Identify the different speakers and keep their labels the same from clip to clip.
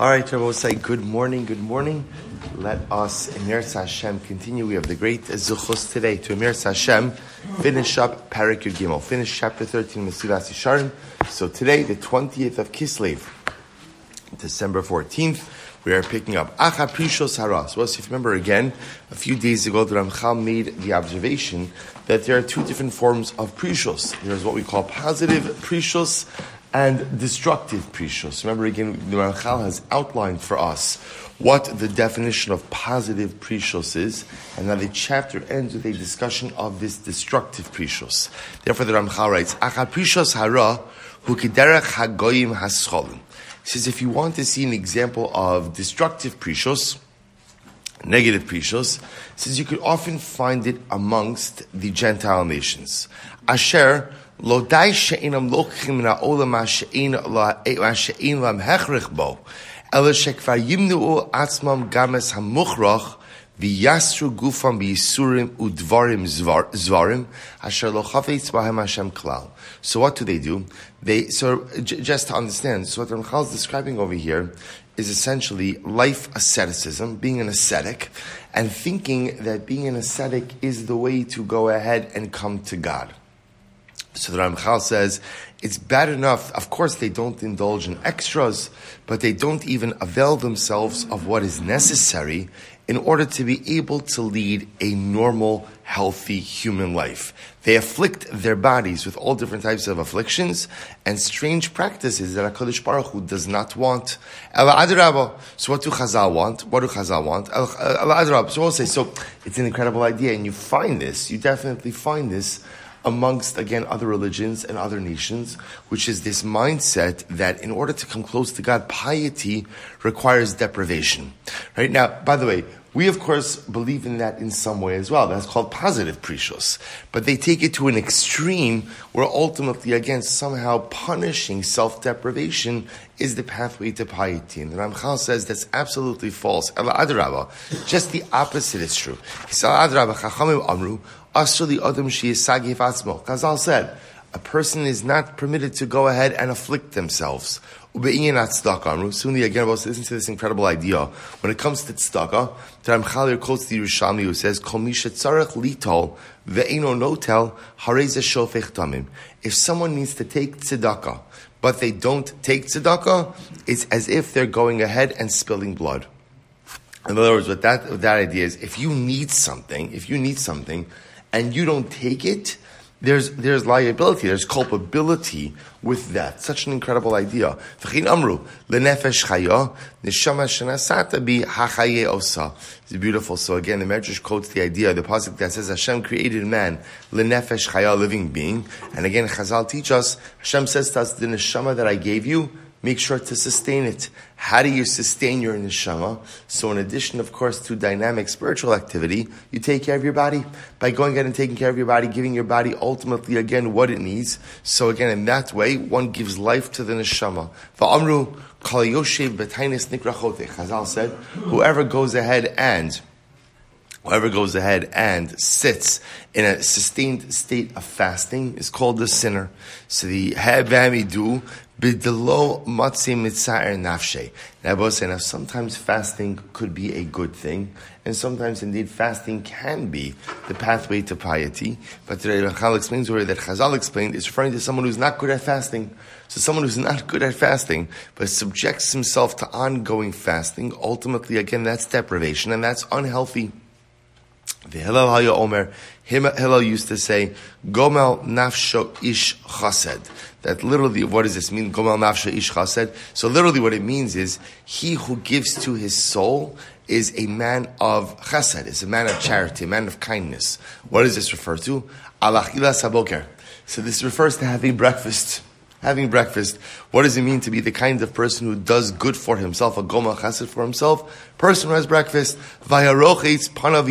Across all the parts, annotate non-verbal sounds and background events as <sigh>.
Speaker 1: All right, Rabbi will say good morning, good morning. Let us, Emir Hashem, continue. We have the great Zuchos today to Emir Hashem finish up Parak Yud Gimel, finish chapter 13 Mesilas Yesharim. So today, the 20th of Kislev, December 14th, we are picking up Acha Prishos Haras. Well, if you remember again, a few days ago, the Ramchal made the observation that there are two different forms of Prishos. There's what we call positive Prishos and destructive Prishos. Remember again, the Ramchal has outlined for us what the definition of positive Prishos is, and now the chapter ends with a discussion of this destructive Prishos. Therefore, the Ramchal writes, "Acha Prishos hara hu kiderech hagoyim hascholim." He says, if you want to see an example of destructive Prishos, negative Prishos, says you could often find it amongst the Gentile nations. Asher lo dai lochim min ha'olam ha'she'in lam hechrich bo, ela v'yasru gufam zvarim asher lo klal. So what do they do? They so j- just to understand. So what Ramchal is describing over here is essentially life asceticism, being an ascetic, and thinking that being an ascetic is the way to go ahead and come to God. So the Ramchal says it's bad enough. Of course, they don't indulge in extras, but they don't even avail themselves of what is necessary in order to be able to lead a normal, healthy human life. They afflict their bodies with all different types of afflictions and strange practices that HaKadosh Baruch Hu does not want. So what do Chazal want? What do Chazal want? So we'll say, so it's an incredible idea, and you find this, you definitely find this amongst, again, other religions and other nations, which is this mindset that in order to come close to God, piety requires deprivation. Right? Now, by the way, we of course believe in that in some way as well. That's called positive Prishos. But they take it to an extreme where ultimately, again, somehow punishing self-deprivation is the pathway to piety. And the Ramchal says that's absolutely false. Just the opposite is true. He said, Amru, Chazal said, a person is not permitted to go ahead and afflict themselves. Soon again, we'll listen to this incredible idea. When it comes to tzedakah, the Ramchalir quotes the Yerushalmi who says, Kol tzarech litol ve'eno notel hareze shofech tamim. If someone needs to take tzedakah, but they don't take tzedakah, it's as if they're going ahead and spilling blood. In other words, what that, what that idea is, if you need something, if you need something, and you don't take it, there's, there's liability, there's culpability with that. Such an incredible idea. It's beautiful. So again, the Medrash quotes the idea, the pasuk that says Hashem created man, lenefesh chaya, living being. And again, Chazal teach us, Hashem says to us, the neshama that I gave you, make sure to sustain it. How do you sustain your neshama? So in addition, of course, to dynamic spiritual activity, you take care of your body by going out and taking care of your body, giving your body ultimately again what it needs. So again, in that way, one gives life to the neshama. Chazal said, whoever goes ahead and Whoever goes ahead and sits in a sustained state of fasting is called a sinner. So the do Bidelo matzi mitzaer nafshe. Now, sometimes fasting could be a good thing, and sometimes indeed fasting can be the pathway to piety. But today Rachel explains where that Chazal explained is referring to someone who's not good at fasting. So someone who's not good at fasting, but subjects himself to ongoing fasting, ultimately again that's deprivation and that's unhealthy. The Hillel Haya Omer, Hillel used to say, Gomel nafsho ish chased. That literally, what does this mean? Gomel nafsho ish chased. So literally what it means is, he who gives to his soul is a man of chesed, is a man of charity, a man of kindness. What does this refer to? Alachila saboker. So this refers to having breakfast having breakfast. What does it mean to be the kind of person who does good for himself, a goma chesed for himself? Person who has breakfast, panav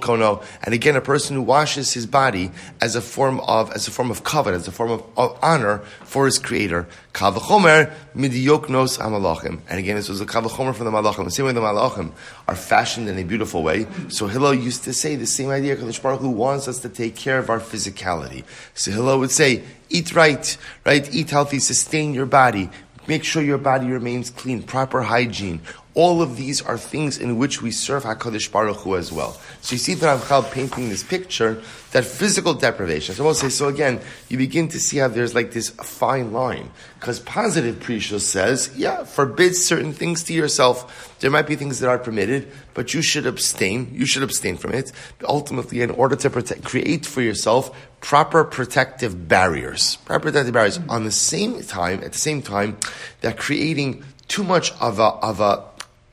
Speaker 1: kono, and again, a person who washes his body as a form of as a form of covet, as a form of, of honor for his creator. Kavachomer midioknos amalachim, and again, this was a kavachomer from the malachim. The same way the malachim are fashioned in a beautiful way. So Hillel used to say the same idea. Kadosh Baruch Hu wants us to take care of our physicality. So Hillel would say, eat right, right? Eat healthy, sustain your body, make sure your body remains clean, proper hygiene. All of these are things in which we serve HaKadosh Baruch Hu as well. So you see the Ramchal painting this picture, that physical deprivation. So I will say, so again, you begin to see how there's like this fine line. Because positive Prisha says, yeah, forbid certain things to yourself. There might be things that are permitted, but you should abstain. You should abstain from it. But ultimately, in order to protect, create for yourself proper protective barriers. Proper protective barriers. On the same time, at the same time, they're creating too much of a, of a,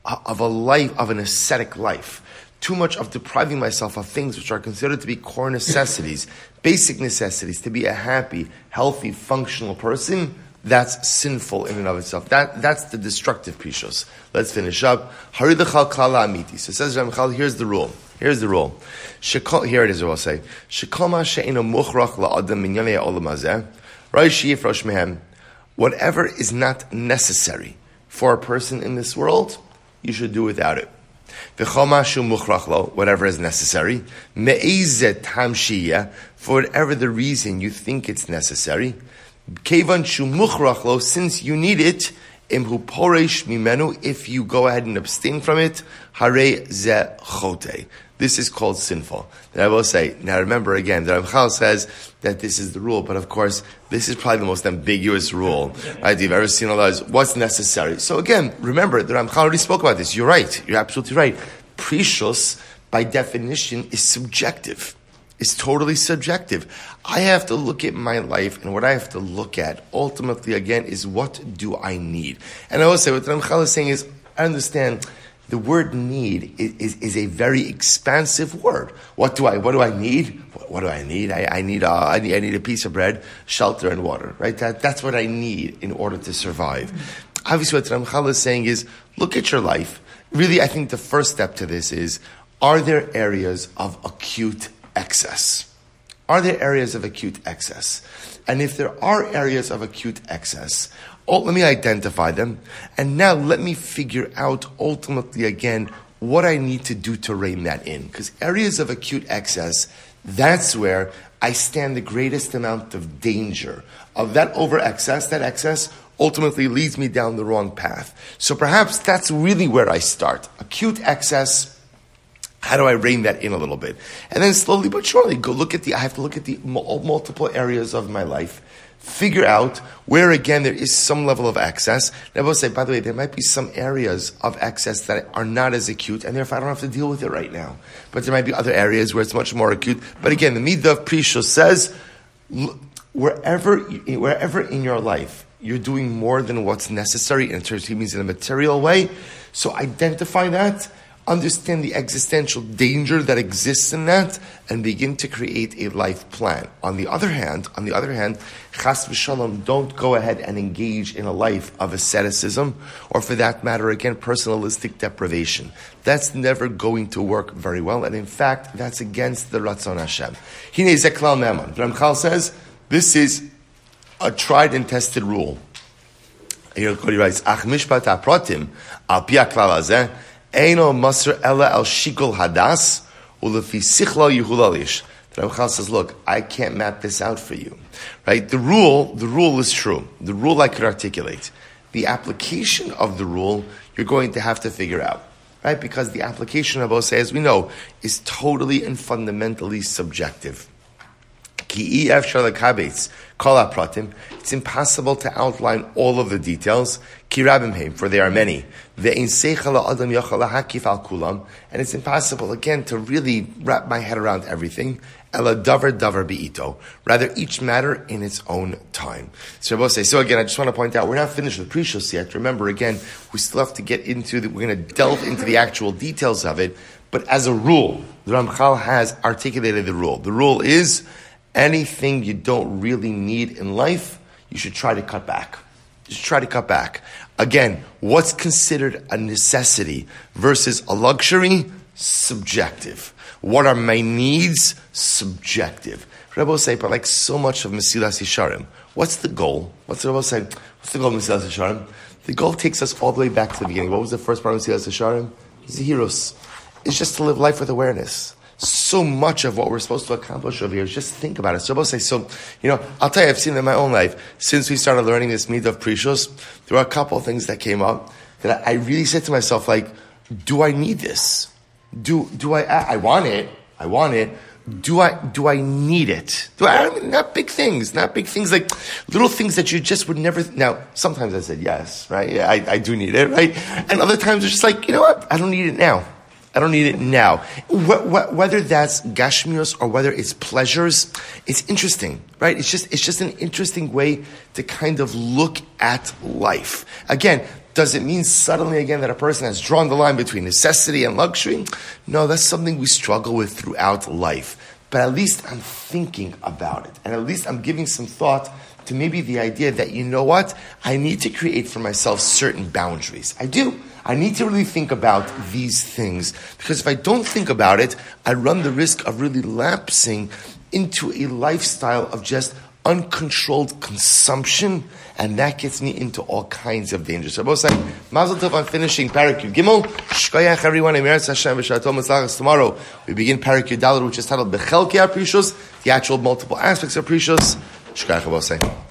Speaker 1: of a life, of an ascetic life. Too much of depriving myself of things which are considered to be core necessities, <coughs> basic necessities, to be a happy, healthy, functional person, that's sinful in and of itself. That, that's the destructive Prishos. Let's finish up. Haridachal klala amiti. So says Ramchal, here's the rule. Here's the rule. Here it is, I will say. Shekol she'eno muchrach la'adam minyane olam hazeh. Rosh. Whatever is not necessary for a person in this world, you should do without it. Whatever is necessary. For whatever the reason you think it's necessary. Since you need it, if you go ahead and abstain from it, hare ze. This is called sinful. Then I will say, now remember again, the Ramchal says that this is the rule, but of course, this is probably the most ambiguous rule right, you've ever seen Allah. Is what's necessary? So again, remember, the Ramchal already spoke about this. You're right. You're absolutely right. Prishos, by definition, is subjective. It's totally subjective. I have to look at my life, and what I have to look at ultimately, again, is what do I need? And I will say, what Ramchal is saying is, I understand the word need is, is, is, a very expansive word. What do I, what do I need? What, what do I need? I, I need, uh, I, need, I need a piece of bread, shelter, and water, right? That, that's what I need in order to survive. Obviously, what Ramchal is saying is, look at your life. Really, I think the first step to this is, are there areas of acute excess? Are there areas of acute excess? And if there are areas of acute excess, Oh, let me identify them. And now let me figure out ultimately again what I need to do to rein that in. Because areas of acute excess, that's where I stand the greatest amount of danger of that over excess. That excess ultimately leads me down the wrong path. So perhaps that's really where I start. Acute excess. How do I rein that in a little bit? And then slowly but surely go look at the, I have to look at the multiple areas of my life figure out where again there is some level of excess. And say, by the way, there might be some areas of excess that are not as acute, and therefore I don't have to deal with it right now. But there might be other areas where it's much more acute. But again, the Midah of Prisha says, wherever, wherever in your life you're doing more than what's necessary in terms of means in a material way, so identify that understand the existential danger that exists in that, and begin to create a life plan. On the other hand, on the other hand, chas v'shalom, don't go ahead and engage in a life of asceticism, or for that matter, again, personalistic deprivation. That's never going to work very well, and in fact, that's against the Ratzon Hashem. Hine zeklal memon. Ramchal says, this is a tried and tested rule. He writes, Ach mishpat aprotim, al Eino Masr Ella El Shikol Hadas, Ulefi Sichla Yehulalish. The Ramchal says, look, I can't map this out for you. Right? The rule, the rule is true. The rule I could articulate. The application of the rule, you're going to have to figure out. Right? Because the application of Osei, as we know, is totally and fundamentally subjective. It's impossible to outline all of the details. For there are many. And it's impossible, again, to really wrap my head around everything. Rather, each matter in its own time. So, so again, I just want to point out, we're not finished with Prishos yet. Remember, again, we still have to get into the, we're going to delve into the actual details of it. But as a rule, the Ramchal has articulated the rule. The rule is, anything you don't really need in life, you should try to cut back. Should try to cut back. Again, what's considered a necessity versus a luxury? Subjective. What are my needs? Subjective. Rebbe say, but like so much of Mesilas Yesharim, what's the goal? What's the Rebbe say? What's the goal of Mesilas Yesharim? The goal takes us all the way back to the beginning. What was the first part of Mesilas Yesharim? Zehiros. It's just to live life with awareness so much of what we're supposed to accomplish over here is just think about it. So I'll say, so, you know, I'll tell you, I've seen it in my own life. Since we started learning this meat of Prishos, there were a couple of things that came up that I really said to myself, like, do I need this? Do, do I, I want it. I want it. Do I, do I need it? Do I, I mean, not big things, not big things, like little things that you just would never, now, sometimes I said yes, right? Yeah, I, I do need it, right? And other times it's just like, you know what? I don't need it now. I don't need it now. Whether that's gashmios or whether it's pleasures, it's interesting, right? It's just, it's just an interesting way to kind of look at life. Again, does it mean suddenly again that a person has drawn the line between necessity and luxury? No, that's something we struggle with throughout life. But at least I'm thinking about it. And at least I'm giving some thought to maybe the idea that, you know what? I need to create for myself certain boundaries. I do. I need to really think about these things. Because if I don't think about it, I run the risk of really lapsing into a lifestyle of just uncontrolled consumption, and that gets me into all kinds of dangers. So both Mazel Tov on finishing Parakut Gimel. Shkoyach everyone, Emeretz Hashem, B'Shatom Mitzlachas tomorrow. We begin Parakut Dalet, which is titled Bechelki Aprishos, the actual multiple aspects of Aprishos. Shkoyach